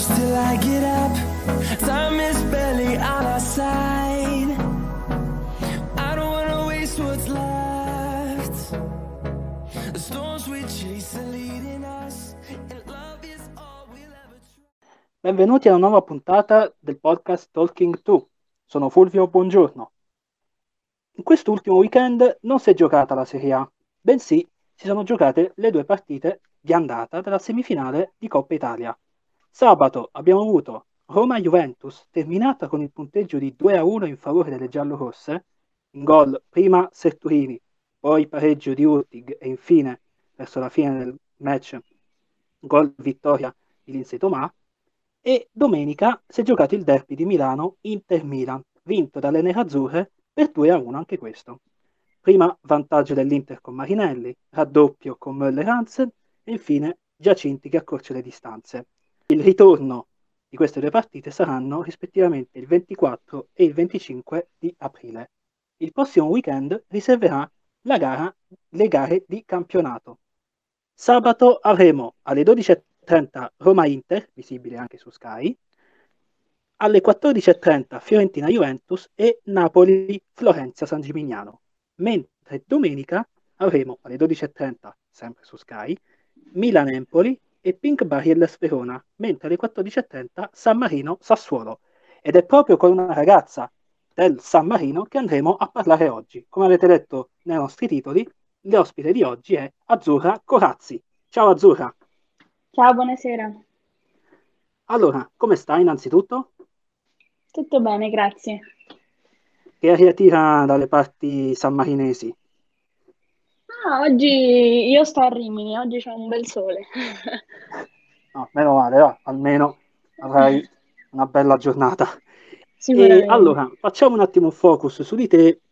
close till I get up. Time is barely on our side. I don't wanna waste what's left. The storms we chase are leading us, and love is all we'll ever. Benvenuti a una nuova puntata del podcast Talking 2. Sono Fulvio, buongiorno. In quest'ultimo weekend non si è giocata la Serie A, bensì si sono giocate le due partite di andata della semifinale di Coppa Italia. Sabato abbiamo avuto Roma-Juventus terminata con il punteggio di 2-1 in favore delle giallorosse, in gol prima Serturini, poi pareggio di Urtig e infine verso la fine del match gol vittoria di Lindsay Tomà e domenica si è giocato il derby di Milano Inter-Milan, vinto dalle nerazzurre per 2-1 anche questo. Prima vantaggio dell'Inter con Marinelli, raddoppio con Möller Hansen e infine Giacinti che accorcia le distanze. Il ritorno di queste due partite saranno rispettivamente il 24 e il 25 di aprile. Il prossimo weekend riserverà la gara, le gare di campionato. Sabato avremo alle 12.30 Roma-Inter, visibile anche su Sky, alle 14.30 Fiorentina-Juventus e Napoli-Florenzia-San Gimignano, mentre domenica avremo alle 12.30, sempre su Sky, Milan-Empoli e Pink Barriers Verona, mentre alle 14.30 San Marino-Sassuolo. Ed è proprio con una ragazza del San Marino che andremo a parlare oggi. Come avete letto nei nostri titoli, l'ospite di oggi è Azzurra Corazzi. Ciao Azzurra. Ciao, buonasera. Allora, come stai innanzitutto? Tutto bene, grazie. Che aria tira dalle parti sammarinesi? Ah, oggi io sto a Rimini, oggi c'è un bel sole. No, meno male, va, almeno avrai una bella giornata. E allora, facciamo un attimo un focus su di te.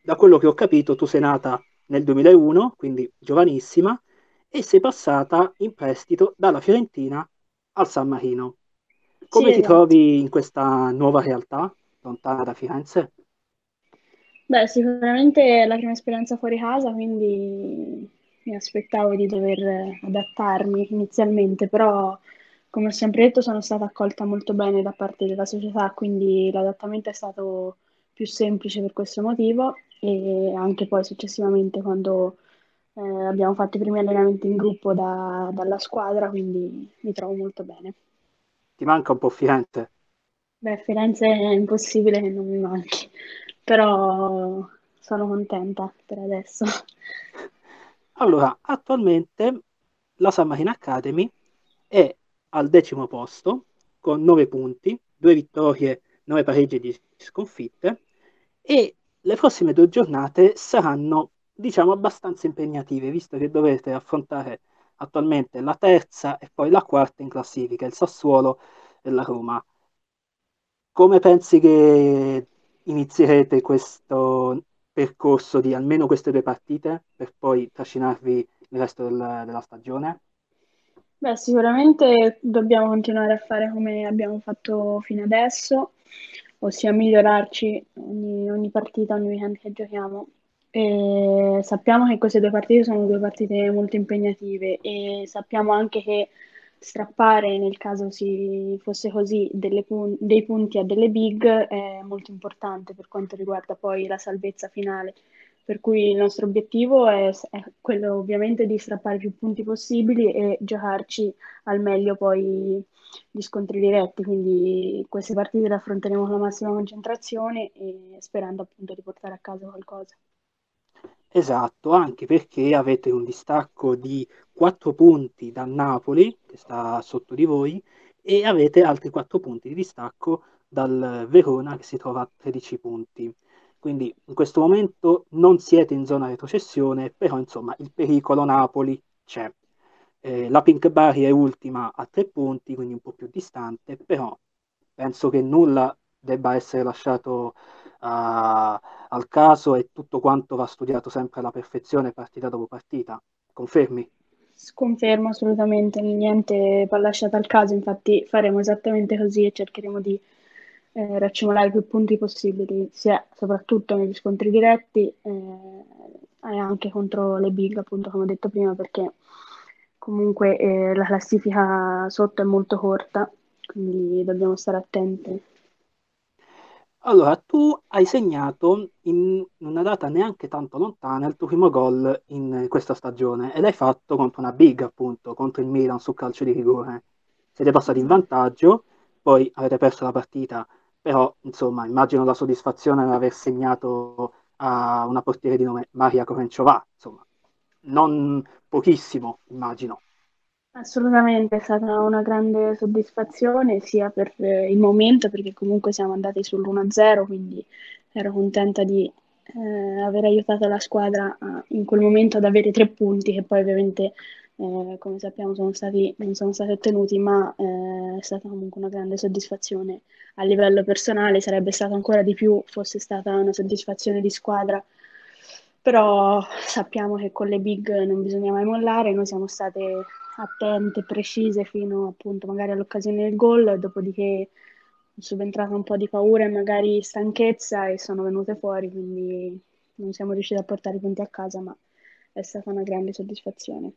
Da quello che ho capito, tu sei nata nel 2001, quindi giovanissima, e sei passata in prestito dalla Fiorentina al San Marino. Come Sì, ti esatto. trovi in questa nuova realtà, lontana da Firenze? Beh, sicuramente è la prima esperienza fuori casa, quindi mi aspettavo di dover adattarmi inizialmente, però come ho sempre detto sono stata accolta molto bene da parte della società, quindi l'adattamento è stato più semplice per questo motivo e anche poi successivamente quando eh, abbiamo fatto i primi allenamenti in gruppo da- dalla squadra, quindi mi trovo molto bene. Ti manca un po' Firenze? Beh, Firenze è impossibile che non mi manchi, però sono contenta per adesso. Allora, attualmente la San Marino Academy è al decimo posto con 9 punti, 2 vittorie, 9 pareggi 10 sconfitte e le prossime due giornate saranno, diciamo, abbastanza impegnative, visto che dovete affrontare attualmente la terza e poi la quarta in classifica, il Sassuolo e la Roma. Come pensi che inizierete questo percorso di almeno queste due partite per poi trascinarvi il resto del- della stagione? Beh, sicuramente dobbiamo continuare a fare come abbiamo fatto fino adesso, ossia migliorarci ogni, ogni partita, ogni weekend che giochiamo. E sappiamo che queste due partite sono due partite molto impegnative e sappiamo anche che strappare, nel caso si fosse così, pun- dei punti a delle big è molto importante per quanto riguarda poi la salvezza finale. Per cui il nostro obiettivo è, è quello ovviamente di strappare più punti possibili e giocarci al meglio poi gli scontri diretti. Quindi queste partite le affronteremo con la massima concentrazione e sperando appunto di portare a casa qualcosa. Esatto, anche perché avete un distacco di 4 punti dal Napoli, che sta sotto di voi, e avete altri 4 punti di distacco dal Verona, che si trova a 13 punti. Quindi in questo momento non siete in zona retrocessione, però insomma il pericolo Napoli c'è. Eh, la Pink Bari è ultima a 3 punti, quindi un po' più distante, però penso che nulla debba essere lasciato a- al caso e tutto quanto va studiato sempre alla perfezione partita dopo partita. Confermi? Sconfermo assolutamente, niente va lasciato al caso, infatti faremo esattamente così e cercheremo di eh, raccimolare più punti possibili, sia soprattutto negli scontri diretti eh, e anche contro le big, appunto come ho detto prima, perché comunque eh, la classifica sotto è molto corta quindi dobbiamo stare attenti. Allora, tu hai segnato in una data neanche tanto lontana il tuo primo gol in questa stagione e l'hai fatto contro una big, appunto, contro il Milan sul calcio di rigore. Siete passati in vantaggio, poi avete perso la partita, però insomma immagino la soddisfazione di aver segnato a una portiere di nome Maria Korencova, insomma, non pochissimo, immagino. Assolutamente, è stata una grande soddisfazione sia per eh, il momento, perché comunque siamo andati sull'1-0, quindi ero contenta di eh, aver aiutato la squadra a- in quel momento ad avere tre punti, che poi ovviamente, eh, come sappiamo, sono stati, non sono stati ottenuti, ma eh, è stata comunque una grande soddisfazione a livello personale, sarebbe stato ancora di più fosse stata una soddisfazione di squadra. Però sappiamo che con le big non bisogna mai mollare, noi siamo state attente, precise fino appunto magari all'occasione del gol, dopodiché è subentrata un po' di paura e magari stanchezza e sono venute fuori, quindi non siamo riusciti a portare i punti a casa, ma è stata una grande soddisfazione.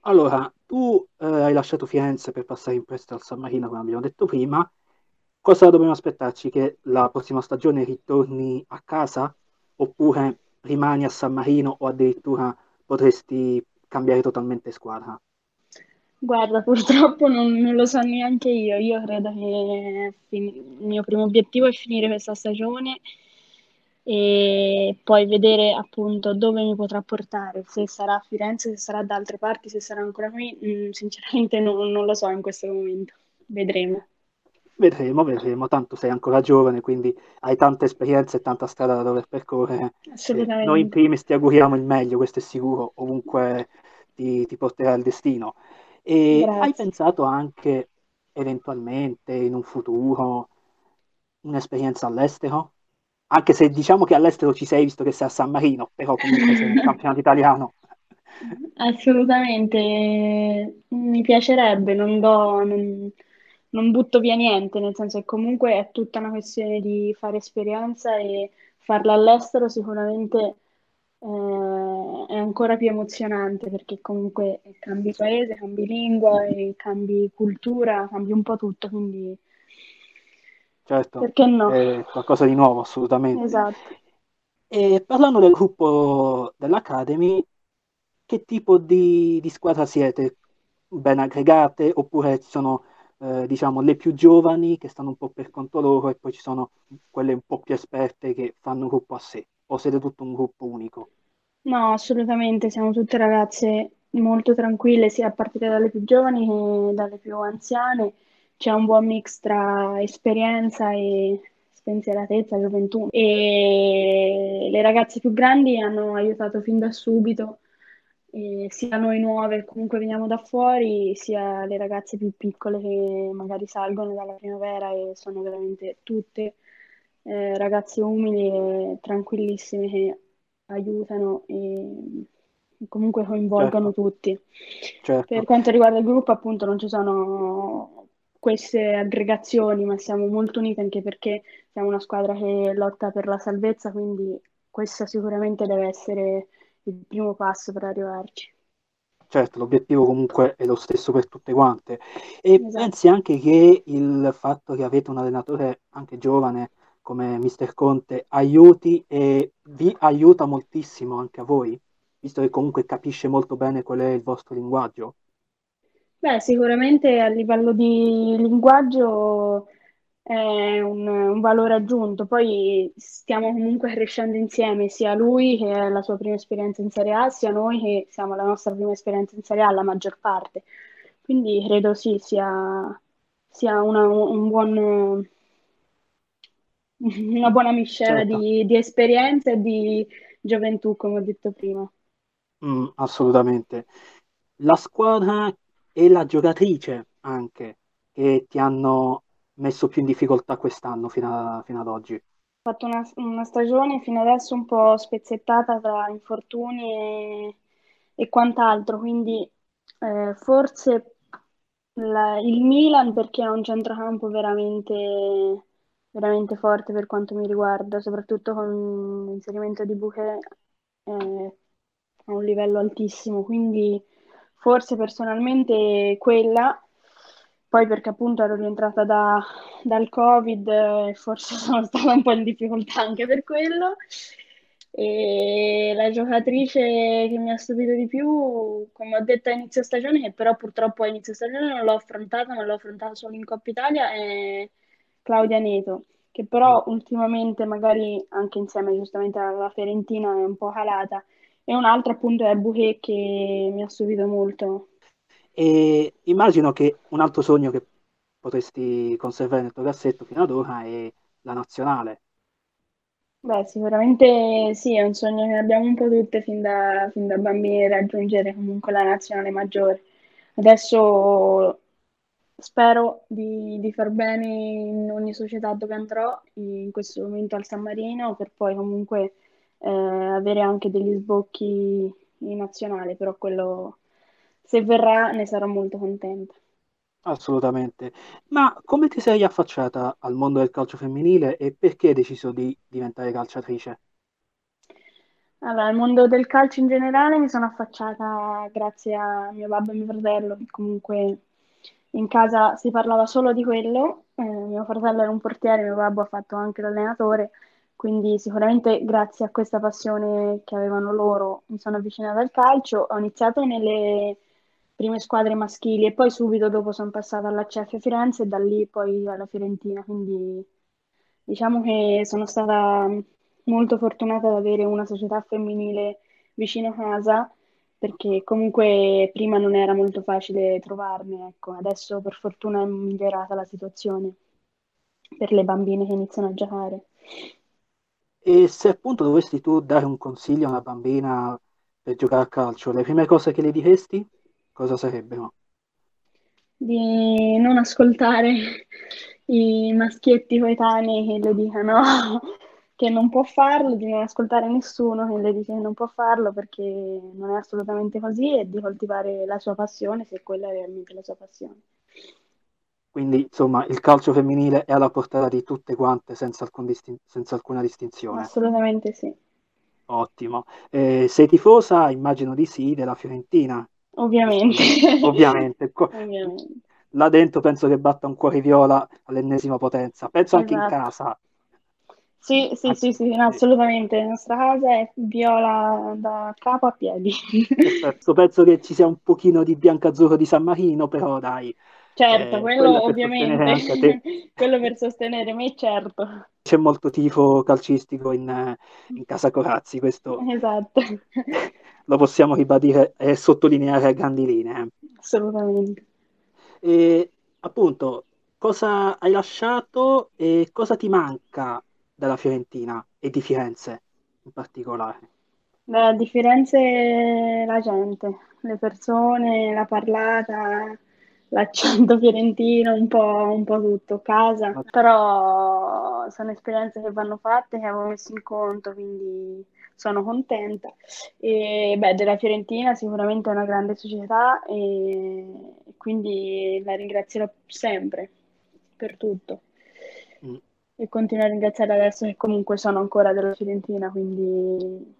Allora, tu eh, hai lasciato Firenze per passare in prestito al San Marino, come abbiamo detto prima. Cosa dobbiamo aspettarci? Che la prossima stagione ritorni a casa oppure rimani a San Marino o addirittura potresti cambiare totalmente squadra? Guarda, purtroppo non, non lo so neanche io. Io credo che fin- il mio primo obiettivo è finire questa stagione e poi vedere appunto dove mi potrà portare, se sarà a Firenze, se sarà da altre parti, se sarà ancora qui. Mm, sinceramente non, non lo so in questo momento. Vedremo. Vedremo, vedremo, tanto sei ancora giovane, quindi hai tanta esperienza e tanta strada da dover percorrere. E noi in Assolutamente. primis ti auguriamo il meglio, questo è sicuro, ovunque ti, ti porterà il destino. E hai Grazie. pensato anche eventualmente in un futuro un'esperienza all'estero? Anche se diciamo che all'estero ci sei visto che sei a San Marino, però comunque sei nel campionato italiano. Assolutamente, mi piacerebbe, non do, non, non butto via niente, nel senso che comunque è tutta una questione di fare esperienza e farla all'estero sicuramente eh, è ancora più emozionante perché comunque cambi paese, cambi lingua, cambi cultura, cambi un po' tutto, quindi Certo, perché no? è qualcosa di nuovo, assolutamente. Esatto. E parlando del gruppo dell'Academy, che tipo di, di squadra siete? Ben aggregate oppure ci sono, eh, diciamo, le più giovani che stanno un po' per conto loro e poi ci sono quelle un po' più esperte che fanno gruppo a sé? O siete tutto un gruppo unico? No, assolutamente, siamo tutte ragazze molto tranquille, sia a partire dalle più giovani che dalle più anziane. C'è un buon mix tra esperienza e spensieratezza, gioventù. E le ragazze più grandi hanno aiutato fin da subito, e sia noi nuove, che comunque veniamo da fuori, sia le ragazze più piccole che magari salgono dalla primavera e sono veramente tutte eh, ragazze umili e tranquillissime che aiutano e comunque coinvolgono Certo, tutti. Per certo, quanto riguarda il gruppo, appunto, non ci sono queste aggregazioni, ma siamo molto unite anche perché siamo una squadra che lotta per la salvezza, quindi questo sicuramente deve essere il primo passo per arrivarci. certo, l'obiettivo comunque è lo stesso per tutte quante. E Esatto. pensi anche che il fatto che avete un allenatore anche giovane come Mister Conte aiuti e vi aiuta moltissimo anche a voi, visto che comunque capisce molto bene qual è il vostro linguaggio? Beh, sicuramente a livello di linguaggio è un, un valore aggiunto, poi stiamo comunque crescendo insieme, sia lui che è la sua prima esperienza in Serie A, sia noi che siamo la nostra prima esperienza in Serie A, la maggior parte. Quindi credo sì, sia, sia una, un buon, una buona miscela Certo. di, di esperienza e di gioventù, come ho detto prima. Mm, assolutamente. La squadra e la giocatrice anche che ti hanno messo più in difficoltà quest'anno fino, a- fino ad oggi. Ho fatto una, una stagione fino adesso un po' spezzettata tra infortuni e, e quant'altro, quindi eh, forse la- il Milan perché ha un centrocampo veramente, veramente forte per quanto mi riguarda, soprattutto con l'inserimento di Buche eh, a un livello altissimo, quindi forse personalmente quella. Poi perché appunto ero rientrata da- dal Covid e forse sono stata un po' in difficoltà anche per quello. E la giocatrice che mi ha stupito di più, come ho detto a inizio stagione, che però purtroppo a inizio stagione non l'ho affrontata, ma l'ho affrontata solo in Coppa Italia, è Claudia Neto, che però ultimamente magari anche insieme giustamente alla Fiorentina è un po' calata. E un'altra appunto è Bouquet che mi ha stupito molto. E immagino che un altro sogno che potresti conservare nel tuo cassetto fino ad ora è la nazionale. Beh, sicuramente sì, è un sogno che abbiamo un po' tutte fin da, fin da bambini, raggiungere comunque la nazionale maggiore. Adesso spero di, di far bene in ogni società dove andrò, in questo momento al San Marino, per poi comunque eh, avere anche degli sbocchi in nazionale, però quello, se verrà, ne sarò molto contenta. Assolutamente. Ma come ti sei affacciata al mondo del calcio femminile e perché hai deciso di diventare calciatrice? Allora, al mondo del calcio in generale mi sono affacciata grazie a mio babbo e mio fratello, che comunque in casa si parlava solo di quello. Eh, mio fratello era un portiere, mio babbo ha fatto anche l'allenatore, quindi sicuramente grazie a questa passione che avevano loro mi sono avvicinata al calcio. Ho iniziato nelle prime squadre maschili e poi subito dopo sono passata all'ACF Firenze e da lì poi alla Fiorentina, quindi diciamo che sono stata molto fortunata ad avere una società femminile vicino a casa perché comunque prima non era molto facile trovarne, ecco, adesso per fortuna è migliorata la situazione per le bambine che iniziano a giocare. E se appunto dovessi tu dare un consiglio a una bambina per giocare a calcio, le prime cose che le diresti, cosa sarebbero? Di non ascoltare i maschietti coetanei che le dicano che non può farlo, di non ascoltare nessuno che le dice che non può farlo perché non è assolutamente così e di coltivare la sua passione se quella è realmente la sua passione. Quindi, insomma, il calcio femminile è alla portata di tutte quante senza, alcun distin- senza alcuna distinzione. Assolutamente sì. Ottimo. Eh, sei tifosa, immagino di sì, della Fiorentina. Ovviamente. Ovviamente. Ovviamente. Là dentro penso che batta un cuore viola all'ennesima potenza. Penso anche in Esatto. casa. Sì, sì, sì, sì, no, assolutamente. La nostra casa è viola da capo a piedi. Perfetto. Penso che ci sia un pochino di biancazzurro di San Marino, però dai, Certo, eh, quello ovviamente, quello per sostenere me, certo. C'è molto tifo calcistico in, in casa Corazzi, questo Esatto, lo possiamo ribadire e sottolineare a grandi linee. assolutamente. E appunto, cosa hai lasciato e cosa ti manca della Fiorentina e di Firenze in particolare? Beh, di Firenze la gente, le persone, la parlata, l'accento fiorentino, un po', un po' tutto, casa. Però sono esperienze che vanno fatte, che avevo messo in conto, quindi sono contenta. E beh, della Fiorentina sicuramente è una grande società e quindi la ringrazierò sempre per tutto. Mm. E continuo a ringraziare adesso che comunque sono ancora della Fiorentina, quindi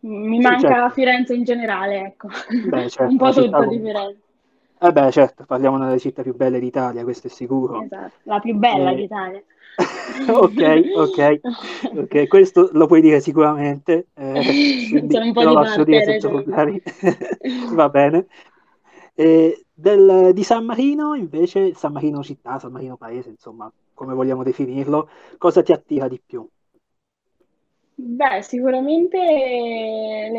mi Sì, manca certo. Firenze in generale, ecco. Beh, certo, Un po' città tutto di. Firenze. Eh beh, certo, parliamo delle città più belle d'Italia, questo è sicuro. Esatto, la più bella Eh, d'Italia. ok, ok, ok, questo lo puoi dire sicuramente, eh, Sono un po' lo lascio dire senza ragione. problemi. Va bene. E del- di San Marino, invece, San Marino città, San Marino paese, insomma, come vogliamo definirlo, cosa ti attira di più? Beh, sicuramente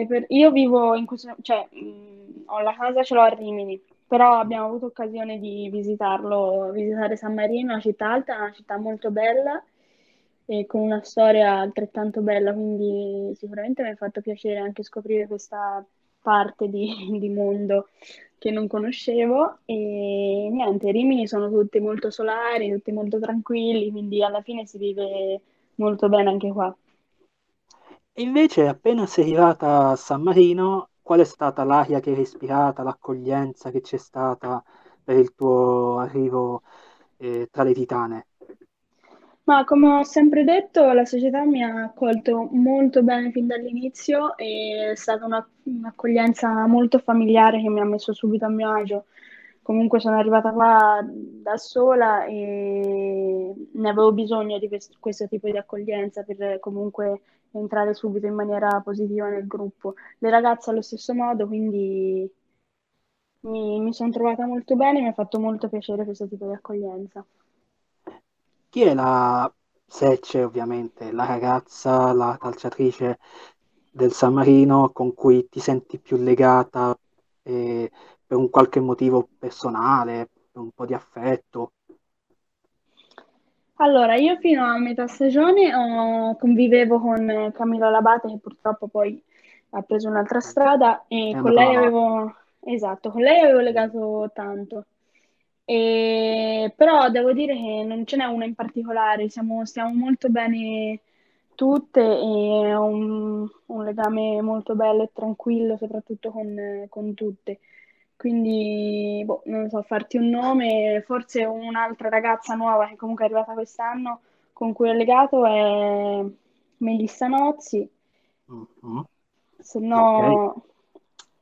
per- io vivo in questo, cioè, mh, ho la casa, ce l'ho a Rimini, però abbiamo avuto occasione di visitarlo, visitare San Marino, una città alta, una città molto bella e con una storia altrettanto bella, quindi sicuramente mi ha fatto piacere anche scoprire questa parte di, di mondo che non conoscevo e niente, Rimini sono tutti molto solari, tutti molto tranquilli, quindi alla fine si vive molto bene anche qua. Invece, appena sei arrivata a San Marino, qual è stata l'aria che hai respirato, l'accoglienza che c'è stata per il tuo arrivo eh, tra le titane? Ma come ho sempre detto, la società mi ha accolto molto bene fin dall'inizio e è stata una- un'accoglienza molto familiare che mi ha messo subito a mio agio. comunque sono arrivata qua da sola e ne avevo bisogno di questo, questo tipo di accoglienza per comunque entrare subito in maniera positiva nel gruppo. Le ragazze allo stesso modo, quindi mi, mi sono trovata molto bene, mi ha fatto molto piacere questo tipo di accoglienza. Chi è la, se c'è ovviamente, la ragazza, la calciatrice del San Marino con cui ti senti più legata eh, per un qualche motivo personale, per un po' di affetto? Allora, io fino a metà stagione oh, convivevo con Camilla Labate che purtroppo poi ha preso un'altra strada e È con andata lei avanti. avevo, esatto, con lei avevo legato tanto. E- però devo dire che non ce n'è una in particolare, siamo, stiamo molto bene tutte e ho un, un legame molto bello e tranquillo, soprattutto con, con tutte. Quindi, boh, non so, farti un nome, forse un'altra ragazza nuova che comunque è arrivata quest'anno con cui ho legato è Melissa Nozzi, Mhm. se no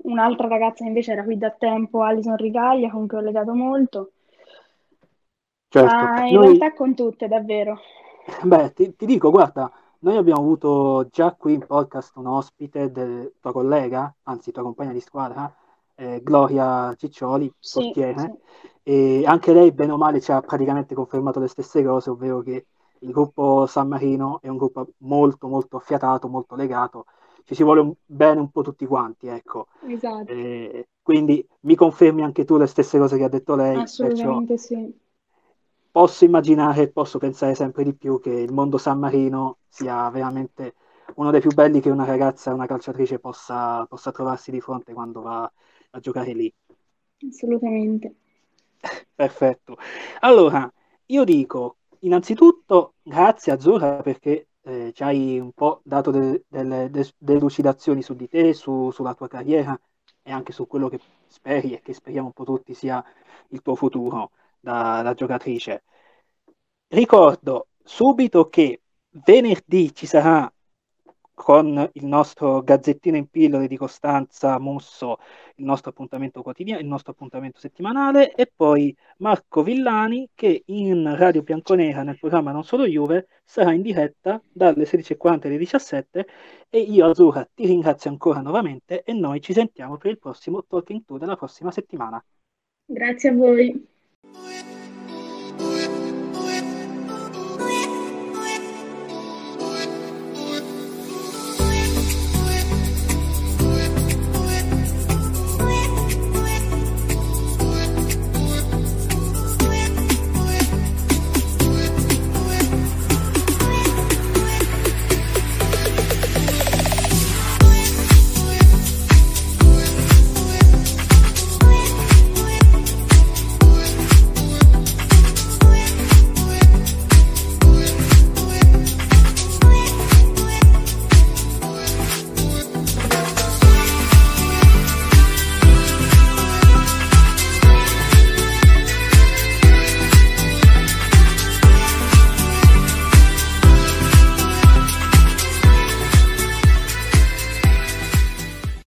un'altra ragazza che invece era qui da tempo, Alison Rigaglia, con cui ho legato molto, certo. ma in Noi, realtà con tutte, davvero. beh, ti, ti dico, guarda, noi abbiamo avuto già qui in podcast un ospite del tua collega, anzi tua compagna di squadra, eh, Gloria Ciccioli, Sì, portiere, sì, e anche lei, bene o male, ci ha praticamente confermato le stesse cose, ovvero che il gruppo San Marino è un gruppo molto, molto affiatato, molto legato, ci si vuole un- bene un po' tutti quanti, ecco. esatto, Eh, quindi mi confermi anche tu le stesse cose che ha detto lei, assolutamente sì. posso immaginare e posso pensare sempre di più che il mondo San Marino sia veramente uno dei più belli che una ragazza, una calciatrice possa, possa trovarsi di fronte quando va a giocare lì. Assolutamente. Perfetto. Allora, io dico innanzitutto grazie Azzurra perché eh, ci hai un po' dato de- delle des- delucidazioni su di te, su- sulla tua carriera e anche su quello che speri e che speriamo un po' tutti sia il tuo futuro da, da giocatrice. Ricordo subito che venerdì ci sarà con il nostro Gazzettino in pillole di Costanza Musso il nostro appuntamento quotidiano, il nostro appuntamento settimanale e poi Marco Villani che in Radio Bianconera nel programma Non Solo Juve sarà in diretta dalle 16.40 alle 17 e io Azzurra ti ringrazio ancora nuovamente e noi ci sentiamo per il prossimo Talking Tour della prossima settimana. Grazie a voi.